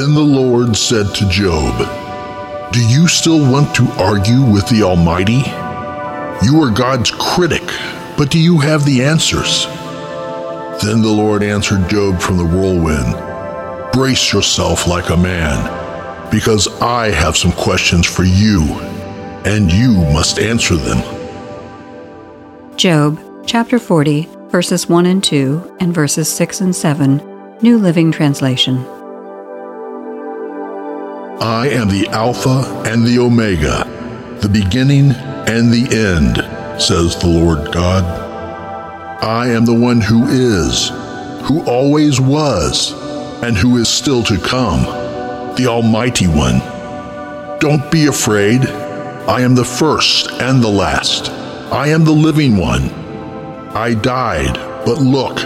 Then the Lord said to Job, Do you still want to argue with the Almighty? You are God's critic, but do you have the answers? Then the Lord answered Job from the whirlwind Brace yourself like a man, because I have some questions for you, and you must answer them. Job chapter 40, verses 1 and 2, and verses 6 and 7, New Living Translation. I am the Alpha and the Omega, the beginning and the end, says the Lord God. I am the one who is, who always was, and who is still to come, the Almighty One. Don't be afraid. I am the first and the last. I am the living one. I died, but look,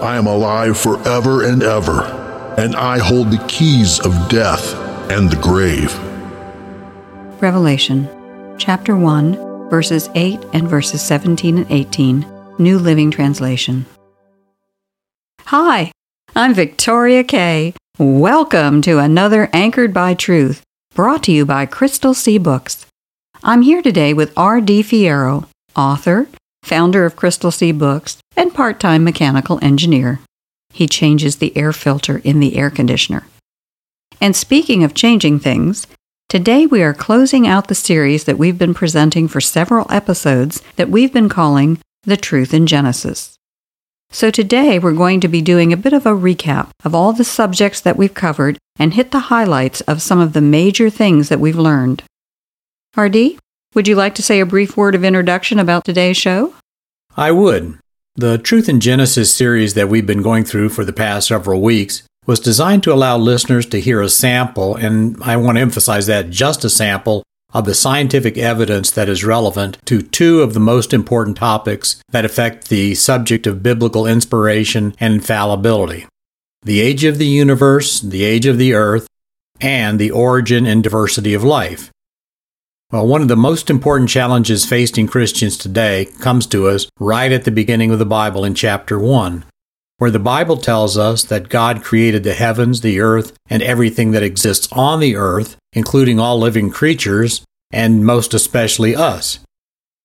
I am alive forever and ever, and I hold the keys of death and the grave. Revelation chapter 1, verses 8 and verses 17 and 18, New Living Translation. Hi, I'm Victoria Kay. Welcome to another Anchored by Truth, brought to you by Crystal Sea Books. I'm here today with R.D. Fierro, author, founder of Crystal Sea Books, and part time mechanical engineer. He changes the air filter in the air conditioner. And speaking of changing things, today we are closing out the series that we've been presenting for several episodes that we've been calling The Truth in Genesis. So today we're going to be doing a bit of a recap of all the subjects that we've covered and hit the highlights of some of the major things that we've learned. RD, would you like to say a brief word of introduction about today's show? I would. The Truth in Genesis series that we've been going through for the past several weeks was designed to allow listeners to hear a sample, and I want to emphasize that just a sample, of the scientific evidence that is relevant to two of the most important topics that affect the subject of biblical inspiration and infallibility the age of the universe, the age of the earth, and the origin and diversity of life. Well, one of the most important challenges facing Christians today comes to us right at the beginning of the Bible in chapter 1 where the Bible tells us that God created the heavens, the earth, and everything that exists on the earth, including all living creatures, and most especially us.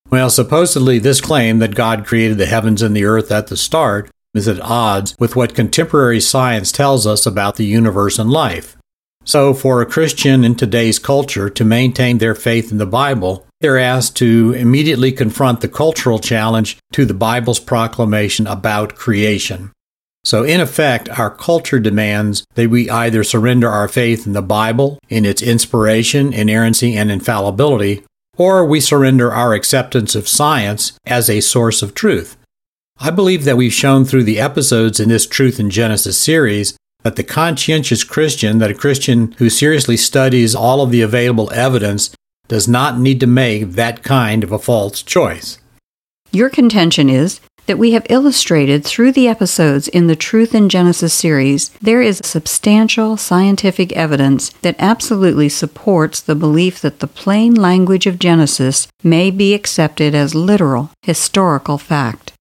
Well, supposedly, this claim that God created the heavens and the earth at the start is at odds with what contemporary science tells us about the universe and life. So, for a Christian in today's culture to maintain their faith in the Bible, they're asked to immediately confront the cultural challenge to the Bible's proclamation about creation. So, in effect, our culture demands that we either surrender our faith in the Bible, in its inspiration, inerrancy, and infallibility, or we surrender our acceptance of science as a source of truth. I believe that we've shown through the episodes in this Truth in Genesis series that the conscientious Christian, that a Christian who seriously studies all of the available evidence, does not need to make that kind of a false choice. Your contention is that we have illustrated through the episodes in the Truth in Genesis series, there is substantial scientific evidence that absolutely supports the belief that the plain language of Genesis may be accepted as literal, historical fact.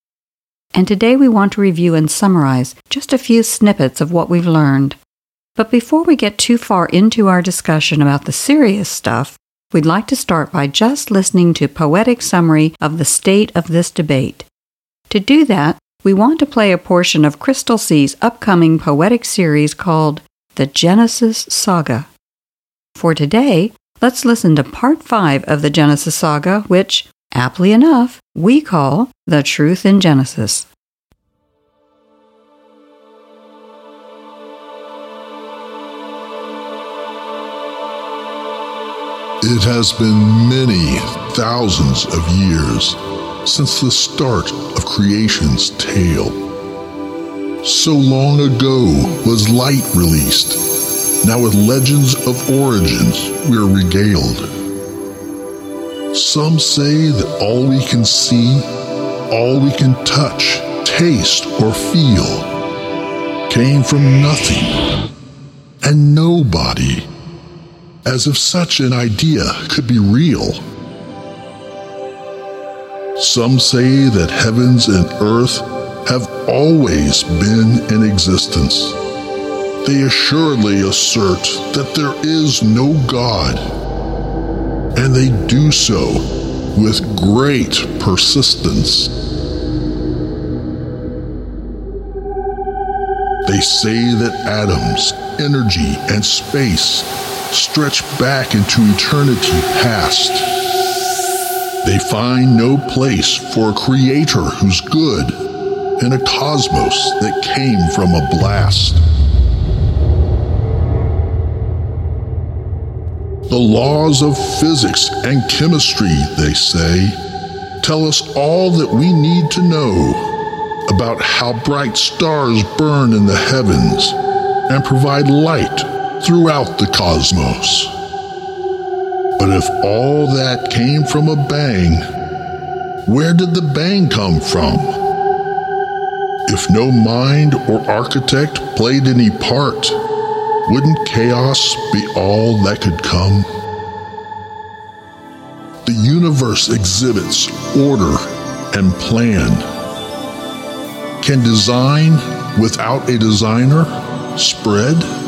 And today we want to review and summarize just a few snippets of what we've learned. But before we get too far into our discussion about the serious stuff, we'd like to start by just listening to poetic summary of the state of this debate. To do that, we want to play a portion of Crystal Sea's upcoming poetic series called The Genesis Saga. For today, let's listen to part 5 of the Genesis Saga, which, aptly enough, we call The Truth in Genesis. It has been many thousands of years since the start of creation's tale. So long ago was light released. Now with legends of origins we're regaled. Some say that all we can see, all we can touch, taste, or feel came from nothing and nobody, as if such an idea could be real. Some say that heavens and earth have always been in existence. They assuredly assert that there is no God, and they do so with great persistence. They say that atoms, energy, and space stretch back into eternity past they find no place for a creator who's good in a cosmos that came from a blast. The laws of physics and chemistry, they say, tell us all that we need to know about how bright stars burn in the heavens and provide light throughout the cosmos. But if all that came from a bang, where did the bang come from? If no mind or architect played any part, wouldn't chaos be all that could come? The universe exhibits order and plan. Can design without a designer spread?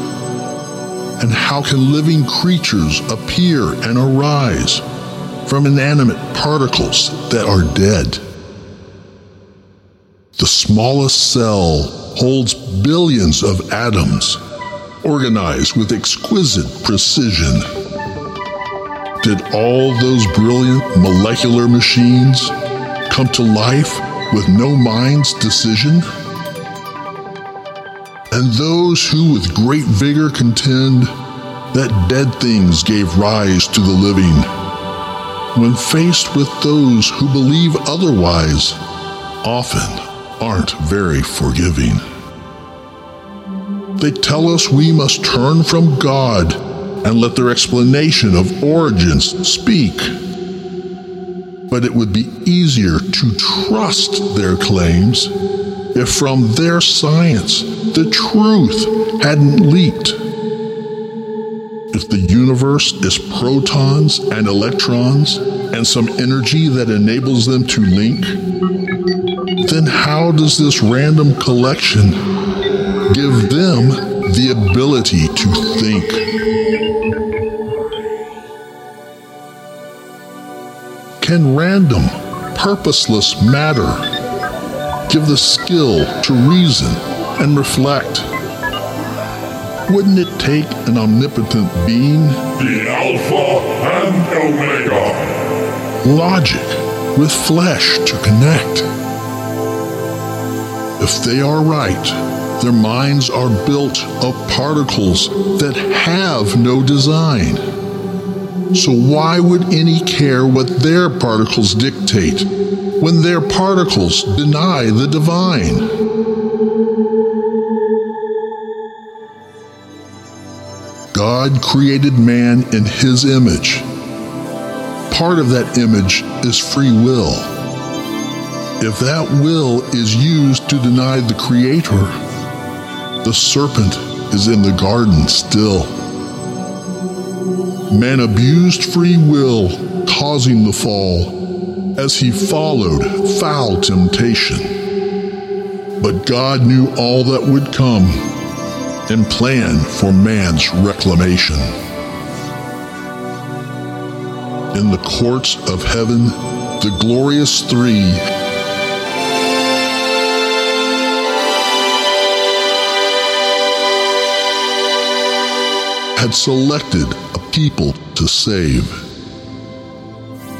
And how can living creatures appear and arise from inanimate particles that are dead? The smallest cell holds billions of atoms organized with exquisite precision. Did all those brilliant molecular machines come to life with no mind's decision? And those who with great vigor contend that dead things gave rise to the living, when faced with those who believe otherwise, often aren't very forgiving. They tell us we must turn from God and let their explanation of origins speak. But it would be easier to trust their claims if from their science the truth hadn't leaked. If the universe is protons and electrons and some energy that enables them to link, then how does this random collection give them the ability to think? Can random, purposeless matter give the skill to reason and reflect. Wouldn't it take an omnipotent being? The Alpha and Omega. Logic with flesh to connect. If they are right, their minds are built of particles that have no design. So why would any care what their particles dictate when their particles deny the divine? God created man in his image. Part of that image is free will. If that will is used to deny the Creator, the serpent is in the garden still. Man abused free will, causing the fall, as he followed foul temptation. But God knew all that would come and plan for man's reclamation. In the courts of heaven, the glorious three had selected a people to save.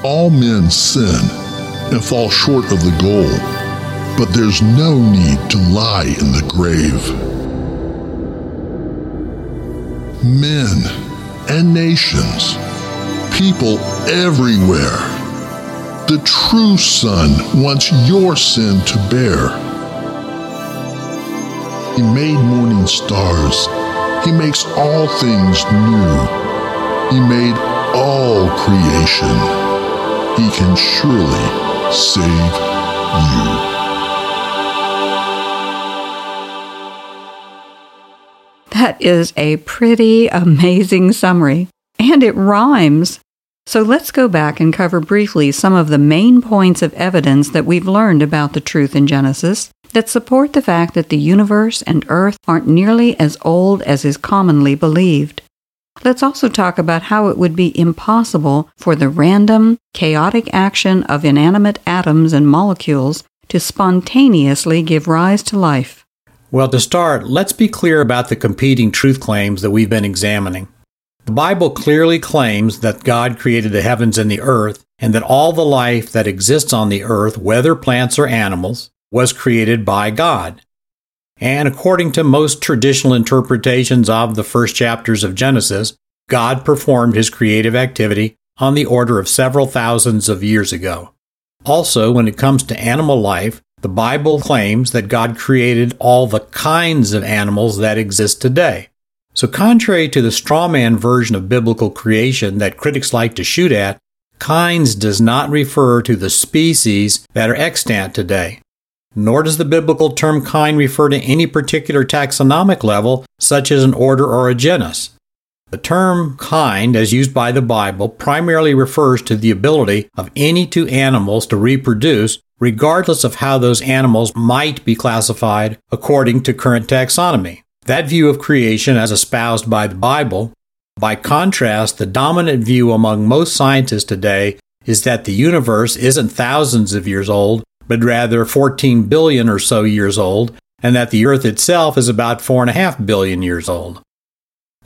All men sin and fall short of the goal, but there's no need to lie in the grave men and nations, people everywhere. The true Son wants your sin to bear. He made morning stars. He makes all things new. He made all creation. He can surely save you. That is a pretty amazing summary. And it rhymes. So let's go back and cover briefly some of the main points of evidence that we've learned about the truth in Genesis that support the fact that the universe and earth aren't nearly as old as is commonly believed. Let's also talk about how it would be impossible for the random, chaotic action of inanimate atoms and molecules to spontaneously give rise to life. Well, to start, let's be clear about the competing truth claims that we've been examining. The Bible clearly claims that God created the heavens and the earth, and that all the life that exists on the earth, whether plants or animals, was created by God. And according to most traditional interpretations of the first chapters of Genesis, God performed his creative activity on the order of several thousands of years ago. Also, when it comes to animal life, the Bible claims that God created all the kinds of animals that exist today. So, contrary to the strawman version of biblical creation that critics like to shoot at, kinds does not refer to the species that are extant today nor does the biblical term kind refer to any particular taxonomic level, such as an order or a genus. The term kind, as used by the Bible, primarily refers to the ability of any two animals to reproduce, regardless of how those animals might be classified according to current taxonomy. That view of creation, as espoused by the Bible, by contrast, the dominant view among most scientists today is that the universe isn't thousands of years old, but rather 14 billion or so years old, and that the Earth itself is about 4.5 billion years old.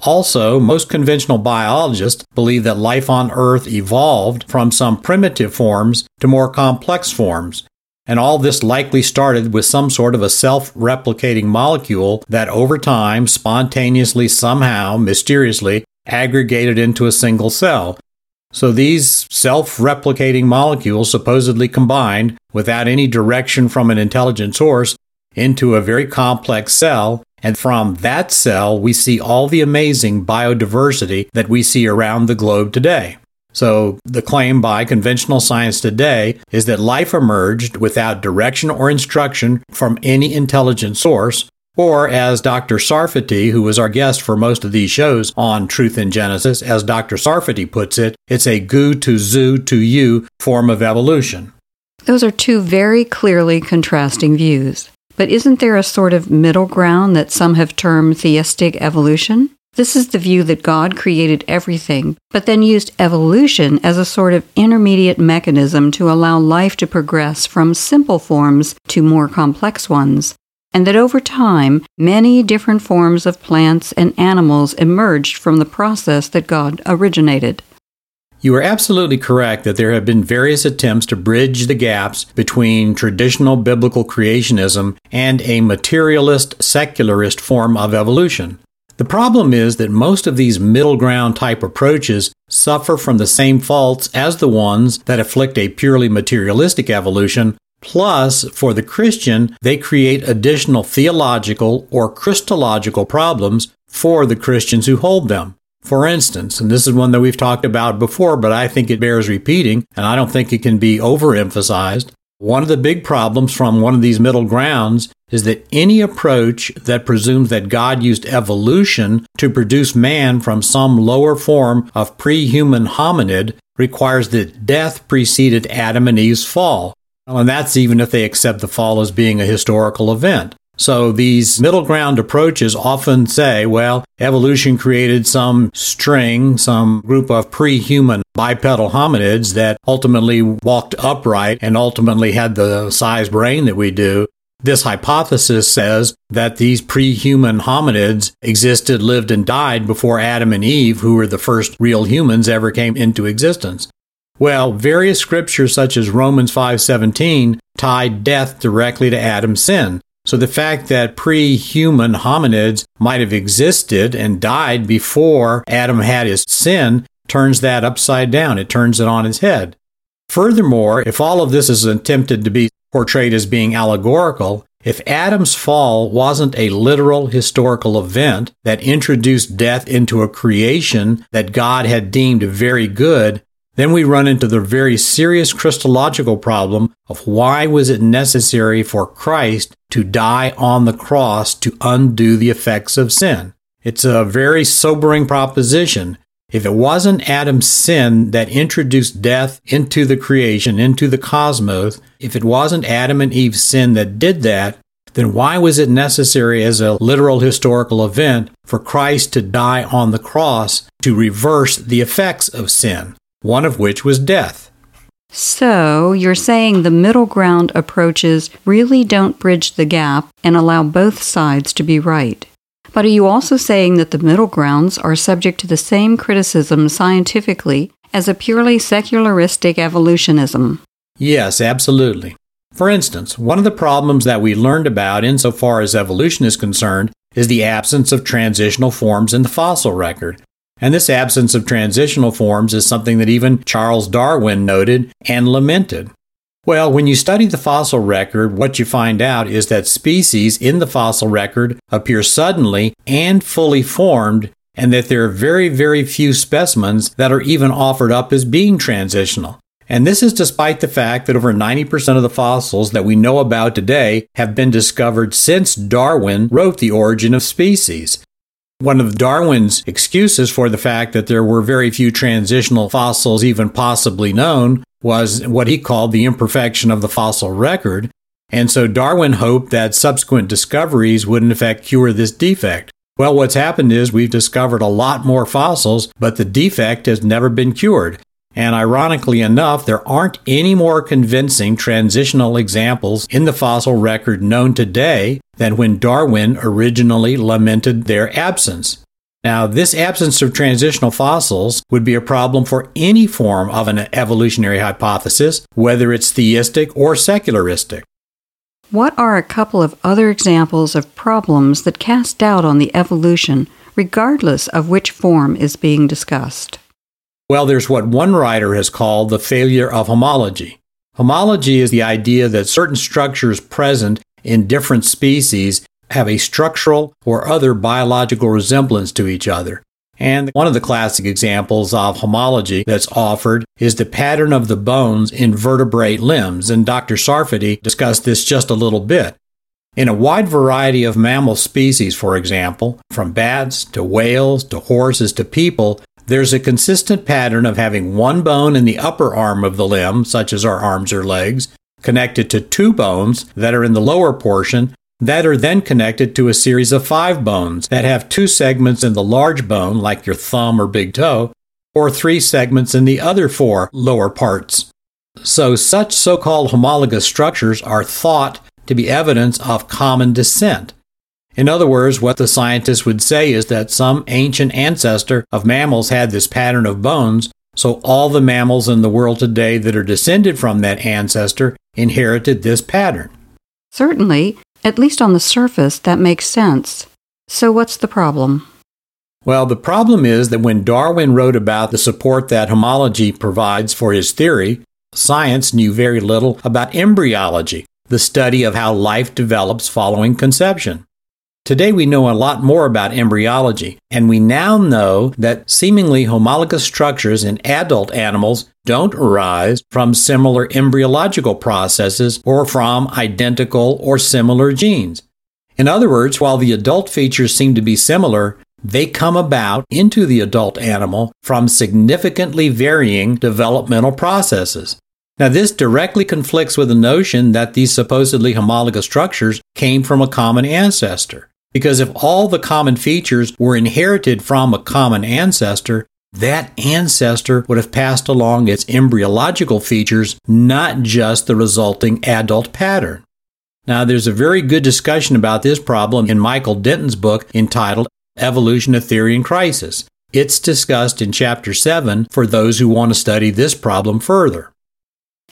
Also, most conventional biologists believe that life on Earth evolved from some primitive forms to more complex forms, and all this likely started with some sort of a self replicating molecule that over time spontaneously, somehow, mysteriously, aggregated into a single cell, so these self replicating molecules supposedly combined without any direction from an intelligent source into a very complex cell. And from that cell, we see all the amazing biodiversity that we see around the globe today. So, the claim by conventional science today is that life emerged without direction or instruction from any intelligent source, or, as Dr. Sarfati, who was our guest for most of these shows on Truth in Genesis, as Dr. Sarfati puts it, it's a goo to zoo to you form of evolution. Those are two very clearly contrasting views. But isn't there a sort of middle ground that some have termed theistic evolution? This is the view that God created everything, but then used evolution as a sort of intermediate mechanism to allow life to progress from simple forms to more complex ones, and that over time, many different forms of plants and animals emerged from the process that God originated. You are absolutely correct that there have been various attempts to bridge the gaps between traditional biblical creationism and a materialist secularist form of evolution. The problem is that most of these middle ground type approaches suffer from the same faults as the ones that afflict a purely materialistic evolution, Plus, for the Christian, they create additional theological or Christological problems for the Christians who hold them. For instance, and this is one that we've talked about before, but I think it bears repeating, and I don't think it can be overemphasized. One of the big problems from one of these middle grounds is that any approach that presumes that God used evolution to produce man from some lower form of pre human hominid requires that death preceded Adam and Eve's fall. And that's even if they accept the fall as being a historical event. So these middle ground approaches often say, well, evolution created some string, some group of pre-human bipedal hominids that ultimately walked upright and ultimately had the size brain that we do. This hypothesis says that these pre-human hominids existed, lived, and died before Adam and Eve, who were the first real humans, ever came into existence. Well, various scriptures such as Romans 5:17 tied death directly to Adam's sin. So the fact that pre-human hominids might have existed and died before Adam had his sin turns that upside down. It turns it on its head. Furthermore, if all of this is attempted to be portrayed as being allegorical, If Adam's fall wasn't a literal historical event that introduced death into a creation that God had deemed very good, then we run into the very serious Christological problem of why was it necessary for Christ to die on the cross to undo the effects of sin? It's a very sobering proposition. If it wasn't Adam's sin that introduced death into the creation, into the cosmos, if it wasn't Adam and Eve's sin that did that, then why was it necessary as a literal historical event for Christ to die on the cross to reverse the effects of sin? One of which was death. So, you're saying the middle ground approaches really don't bridge the gap and allow both sides to be right. But are you also saying that the middle grounds are subject to the same criticism scientifically as a purely secularistic evolutionism? Yes, absolutely. For instance, one of the problems that we learned about insofar as evolution is concerned is the absence of transitional forms in the fossil record, and this absence of transitional forms is something that even Charles Darwin noted and lamented. Well, when you study the fossil record, what you find out is that species in the fossil record appear suddenly and fully formed, and that there are very, very few specimens that are even offered up as being transitional. And this is despite the fact that over 90% of the fossils that we know about today have been discovered since Darwin wrote The Origin of Species. One of Darwin's excuses for the fact that there were very few transitional fossils even possibly known was what he called the imperfection of the fossil record. And so Darwin hoped that subsequent discoveries would in effect cure this defect. Well, what's happened is we've discovered a lot more fossils, but the defect has never been cured. And ironically enough, there aren't any more convincing transitional examples in the fossil record known today than when Darwin originally lamented their absence. Now, this absence of transitional fossils would be a problem for any form of an evolutionary hypothesis, whether it's theistic or secularistic. What are a couple of other examples of problems that cast doubt on the evolution, regardless of which form is being discussed? Well, there's what one writer has called the failure of homology. Homology is the idea that certain structures present in different species have a structural or other biological resemblance to each other. And one of the classic examples of homology that's offered is the pattern of the bones in vertebrate limbs, and Dr. Sarfati discussed this just a little bit. In a wide variety of mammal species, for example, from bats to whales to horses to people, there's a consistent pattern of having one bone in the upper arm of the limb, such as our arms or legs, connected to two bones that are in the lower portion that are then connected to a series of five bones that have two segments in the large bone, like your thumb or big toe, or three segments in the other four lower parts. So, such so called homologous structures are thought to be evidence of common descent. In other words, what the scientists would say is that some ancient ancestor of mammals had this pattern of bones, so all the mammals in the world today that are descended from that ancestor inherited this pattern. Certainly, at least on the surface, that makes sense. So, what's the problem? Well, the problem is that when Darwin wrote about the support that homology provides for his theory, science knew very little about embryology, the study of how life develops following conception. Today we know a lot more about embryology, and we now know that seemingly homologous structures in adult animals don't arise from similar embryological processes or from identical or similar genes. In other words, while the adult features seem to be similar, they come about into the adult animal from significantly varying developmental processes. Now, this directly conflicts with the notion that these supposedly homologous structures came from a common ancestor. Because if all the common features were inherited from a common ancestor, that ancestor would have passed along its embryological features, not just the resulting adult pattern. Now, there's a very good discussion about this problem in Michael Denton's book entitled Evolution a Theory in Crisis. It's discussed in Chapter 7 for those who want to study this problem further.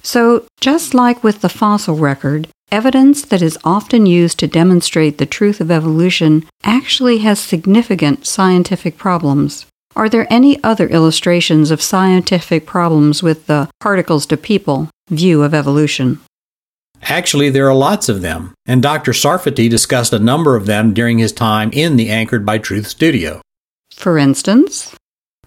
So, just like with the fossil record, Evidence that is often used to demonstrate the truth of evolution actually has significant scientific problems. Are there any other illustrations of scientific problems with the particles to people view of evolution? Actually, there are lots of them, and Dr. Sarfati discussed a number of them during his time in the Anchored by Truth studio. For instance?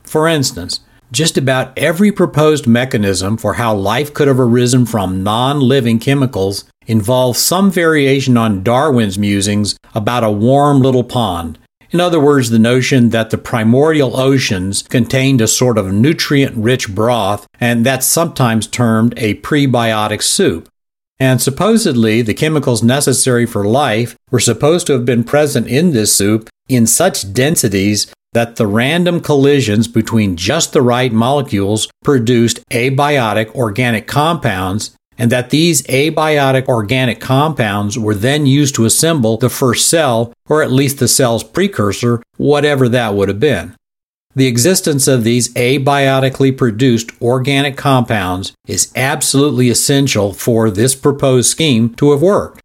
For instance, just about every proposed mechanism for how life could have arisen from non living chemicals involves some variation on Darwin's musings about a warm little pond. In other words, the notion that the primordial oceans contained a sort of nutrient rich broth, and that's sometimes termed a prebiotic soup. And supposedly, the chemicals necessary for life were supposed to have been present in this soup in such densities that the random collisions between just the right molecules produced abiotic organic compounds, and that these abiotic organic compounds were then used to assemble the first cell, or at least the cell's precursor, whatever that would have been. The existence of these abiotically produced organic compounds is absolutely essential for this proposed scheme to have worked.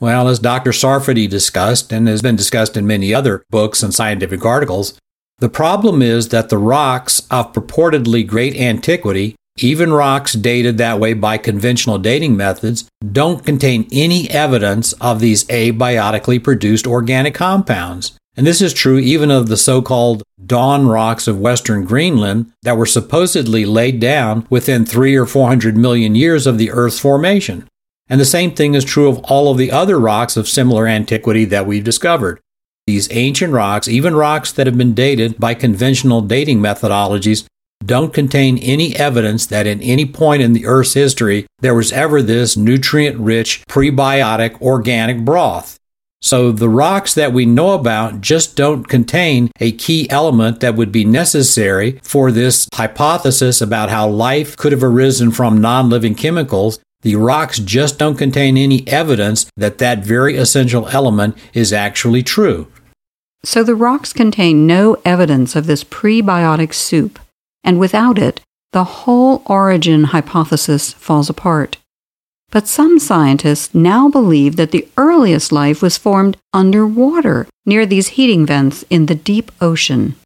Well, as Dr. Sarfati discussed, and has been discussed in many other books and scientific articles, the problem is that the rocks of purportedly great antiquity, even rocks dated that way by conventional dating methods, don't contain any evidence of these abiotically produced organic compounds. And this is true even of the so called dawn rocks of western Greenland that were supposedly laid down within three or four hundred million years of the Earth's formation. And the same thing is true of all of the other rocks of similar antiquity that we've discovered. These ancient rocks, even rocks that have been dated by conventional dating methodologies, don't contain any evidence that at any point in the Earth's history there was ever this nutrient rich prebiotic organic broth. So the rocks that we know about just don't contain a key element that would be necessary for this hypothesis about how life could have arisen from non living chemicals the rocks just don't contain any evidence that that very essential element is actually true. So the rocks contain no evidence of this prebiotic soup, and without it, the whole origin hypothesis falls apart. But some scientists now believe that the earliest life was formed underwater near these heating vents in the deep ocean.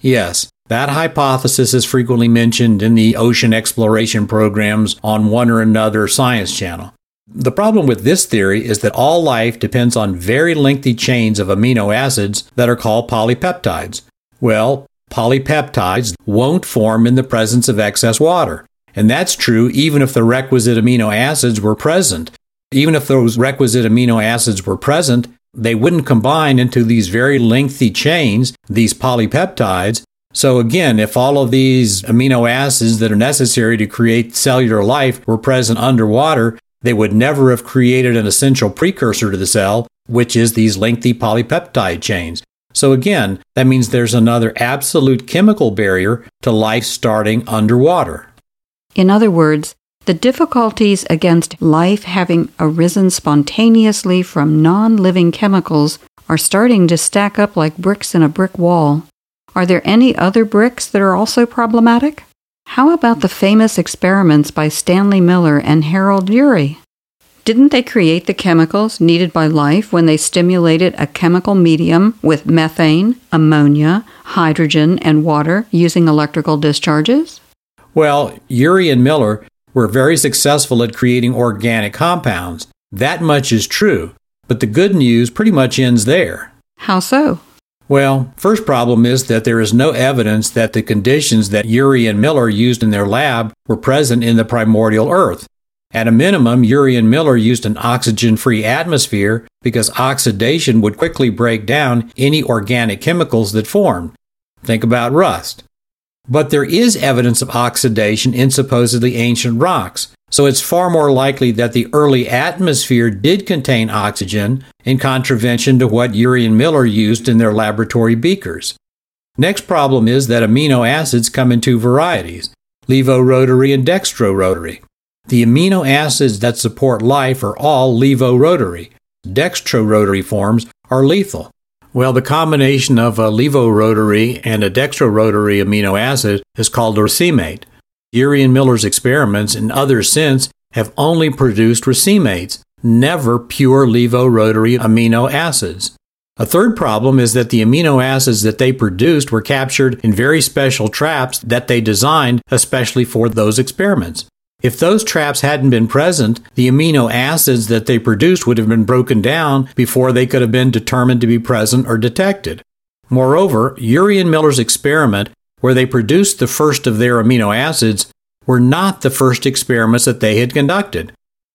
Yes, that hypothesis is frequently mentioned in the ocean exploration programs on one or another science channel. The problem with this theory is that all life depends on very lengthy chains of amino acids that are called polypeptides. Well, polypeptides won't form in the presence of excess water. And that's true even if the requisite amino acids were present. Even if those requisite amino acids were present, they wouldn't combine into these very lengthy chains, these polypeptides, so again, if all of these amino acids that are necessary to create cellular life were present underwater, they would never have created an essential precursor to the cell, which is these lengthy polypeptide chains. So again, that means there's another absolute chemical barrier to life starting underwater. In other words, the difficulties against life having arisen spontaneously from non living chemicals are starting to stack up like bricks in a brick wall. Are there any other bricks that are also problematic? How about the famous experiments by Stanley Miller and Harold Urey? Didn't they create the chemicals needed by life when they stimulated a chemical medium with methane, ammonia, hydrogen, and water using electrical discharges? Well, Urey and Miller were very successful at creating organic compounds. That much is true. But the good news pretty much ends there. How so? Well, first problem is that there is no evidence that the conditions that Urey and Miller used in their lab were present in the primordial Earth. At a minimum, Urey and Miller used an oxygen free atmosphere because oxidation would quickly break down any organic chemicals that formed. Think about rust. But there is evidence of oxidation in supposedly ancient rocks, so it's far more likely that the early atmosphere did contain oxygen in contravention to what Urey and Miller used in their laboratory beakers. Next problem is that amino acids come in two varieties levorotary and dextrorotary. The amino acids that support life are all levorotary. Dextrorotary forms are lethal. Well, the combination of a levorotary and a dextrorotary amino acid is called a racemate. Urey and Miller's experiments and others since have only produced racemates, never pure levorotary amino acids. A third problem is that the amino acids that they produced were captured in very special traps that they designed especially for those experiments. If those traps hadn't been present, the amino acids that they produced would have been broken down before they could have been determined to be present or detected. Moreover, Urey and Miller's experiment, where they produced the first of their amino acids, were not the first experiments that they had conducted.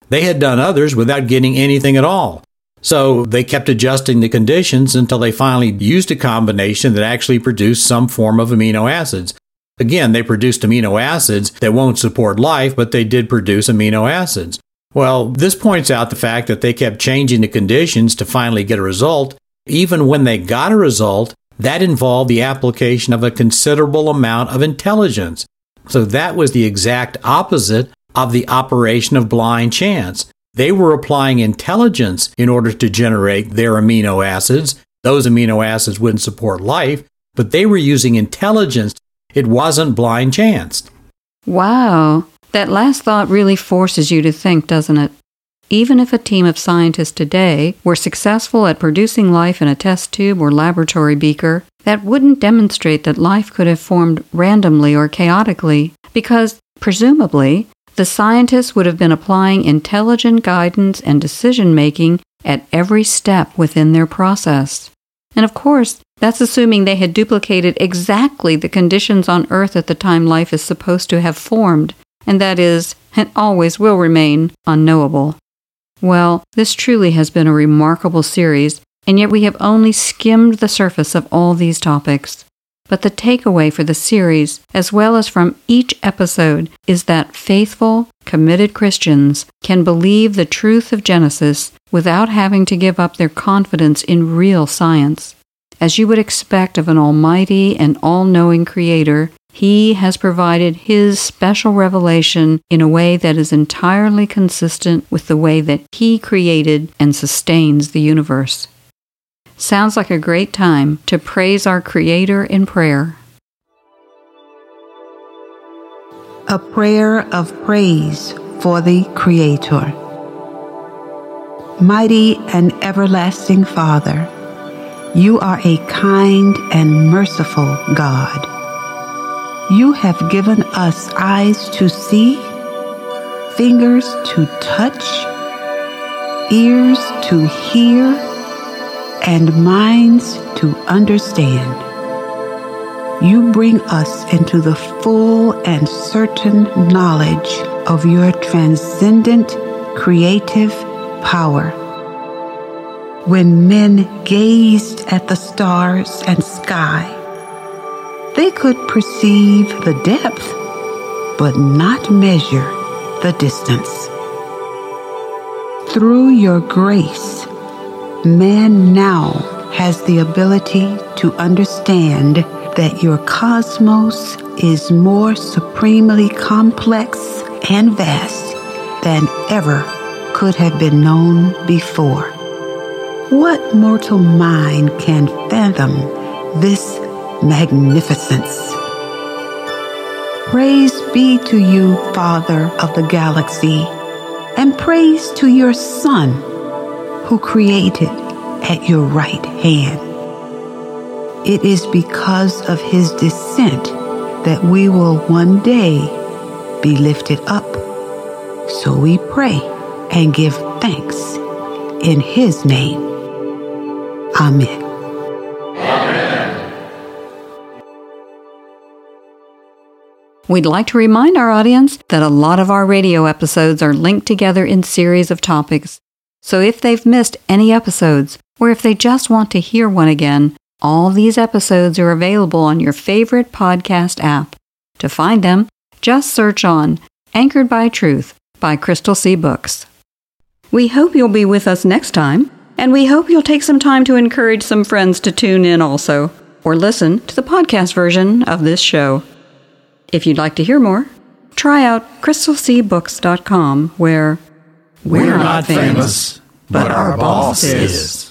They had done others without getting anything at all. So they kept adjusting the conditions until they finally used a combination that actually produced some form of amino acids. Again, they produced amino acids that won't support life, but they did produce amino acids. Well, this points out the fact that they kept changing the conditions to finally get a result. Even when they got a result, that involved the application of a considerable amount of intelligence. So that was the exact opposite of the operation of blind chance. They were applying intelligence in order to generate their amino acids. Those amino acids wouldn't support life, but they were using intelligence it wasn't blind chance. Wow. That last thought really forces you to think, doesn't it? Even if a team of scientists today were successful at producing life in a test tube or laboratory beaker, that wouldn't demonstrate that life could have formed randomly or chaotically, because, presumably, the scientists would have been applying intelligent guidance and decision making at every step within their process. And of course, that's assuming they had duplicated exactly the conditions on Earth at the time life is supposed to have formed, and that is, and always will remain, unknowable. Well, this truly has been a remarkable series, and yet we have only skimmed the surface of all these topics. But the takeaway for the series, as well as from each episode, is that faithful, committed Christians can believe the truth of Genesis without having to give up their confidence in real science. As you would expect of an almighty and all knowing Creator, He has provided His special revelation in a way that is entirely consistent with the way that He created and sustains the universe. Sounds like a great time to praise our Creator in prayer. A prayer of praise for the Creator. Mighty and everlasting Father, you are a kind and merciful God. You have given us eyes to see, fingers to touch, ears to hear, and minds to understand. You bring us into the full and certain knowledge of your transcendent creative power when men gazed at the stars and sky, they could perceive the depth, but not measure the distance. Through your grace, man now has the ability to understand that your cosmos is more supremely complex and vast than ever could have been known before. What mortal mind can fathom this magnificence? Praise be to you, Father of the galaxy, and praise to your Son, who created at your right hand. It is because of his descent that we will one day be lifted up. So we pray and give thanks in his name. Amen. We'd like to remind our audience that a lot of our radio episodes are linked together in series of topics. So if they've missed any episodes, or if they just want to hear one again, all these episodes are available on your favorite podcast app. To find them, just search on Anchored by Truth by Crystal Sea Books. We hope you'll be with us next time, and we hope you'll take some time to encourage some friends to tune in also, or listen to the podcast version of this show. If you'd like to hear more, try out crystalseabooks.com where we're, we're not famous, but our boss is.